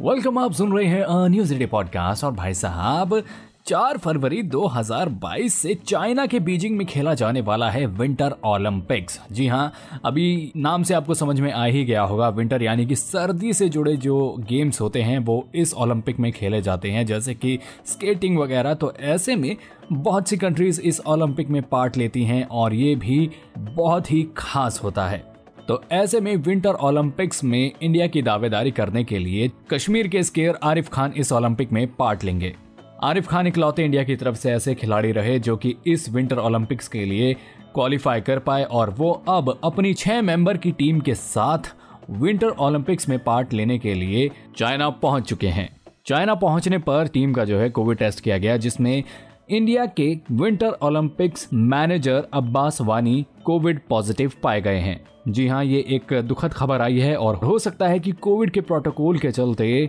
Welcome आप सुन रहे हैं न्यूज़ डे पॉडकास्ट और भाई साहब, चार फरवरी 2022 से चाइना के बीजिंग में खेला जाने वाला है विंटर ओलंपिक्स। जी हाँ अभी नाम से आपको समझ में आ ही गया होगा, विंटर यानी कि सर्दी से जुड़े जो गेम्स होते हैं, वो इस ओलंपिक में खेले जाते हैं, जैसे कि स्केटिंग वगैरह। तो ऐसे में बहुत सी कंट्रीज़ इस ओलंपिक में पार्ट लेती हैं और ये भी बहुत ही खास होता है। तो ऐसे में विंटर ओलंपिक्स में इंडिया की दावेदारी करने के लिए कश्मीर के स्केयर आरिफ खान इस ओलंपिक में पार्ट लेंगे। आरिफ खान इकलौते इंडिया की तरफ़ से ऐसे खिलाड़ी रहे जो कि इस विंटर ओलंपिक्स के लिए क्वालिफाई कर पाए और वो अब अपनी छह मेंबर की टीम के साथ विंटर ओलंपिक्स में पार्ट लेने के लिए चाइना पहुँच चुके हैं। चाइना पहुँचने पर टीम का जो है कोविड टेस्ट किया गया, जिसमें इंडिया के विंटर ओलंपिक्स मैनेजर अब्बास वानी कोविड पॉजिटिव पाए गए हैं। जी हाँ ये एक दुखद खबर आई है और हो सकता है कि कोविड के प्रोटोकॉल के चलते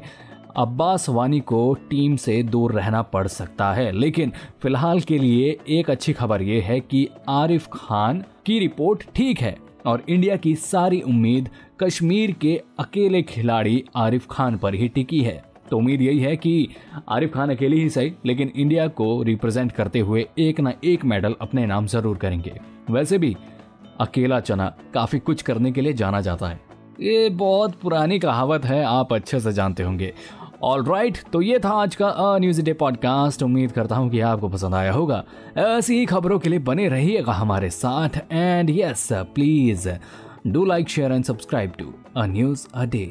अब्बास वानी को टीम से दूर रहना पड़ सकता है। लेकिन फ़िलहाल के लिए एक अच्छी खबर ये है कि आरिफ खान की रिपोर्ट ठीक है और इंडिया की सारी उम्मीद कश्मीर के अकेले खिलाड़ी आरिफ खान पर ही टिकी है। तो उम्मीद यही है कि आरिफ खान अकेले ही सही लेकिन इंडिया को रिप्रेजेंट करते हुए एक ना एक मेडल अपने नाम ज़रूर करेंगे। वैसे भी अकेला चना काफ़ी कुछ करने के लिए जाना जाता है। ये बहुत पुरानी कहावत है आप अच्छे से जानते होंगे। ऑल राइट right, तो ये था आज का अ न्यूज़ डे पॉडकास्ट उम्मीद करता हूँ कि आपको पसंद आया होगा। ऐसी ही खबरों के लिए बने रहिएगा हमारे साथ। And yes please do like share and subscribe to a news a day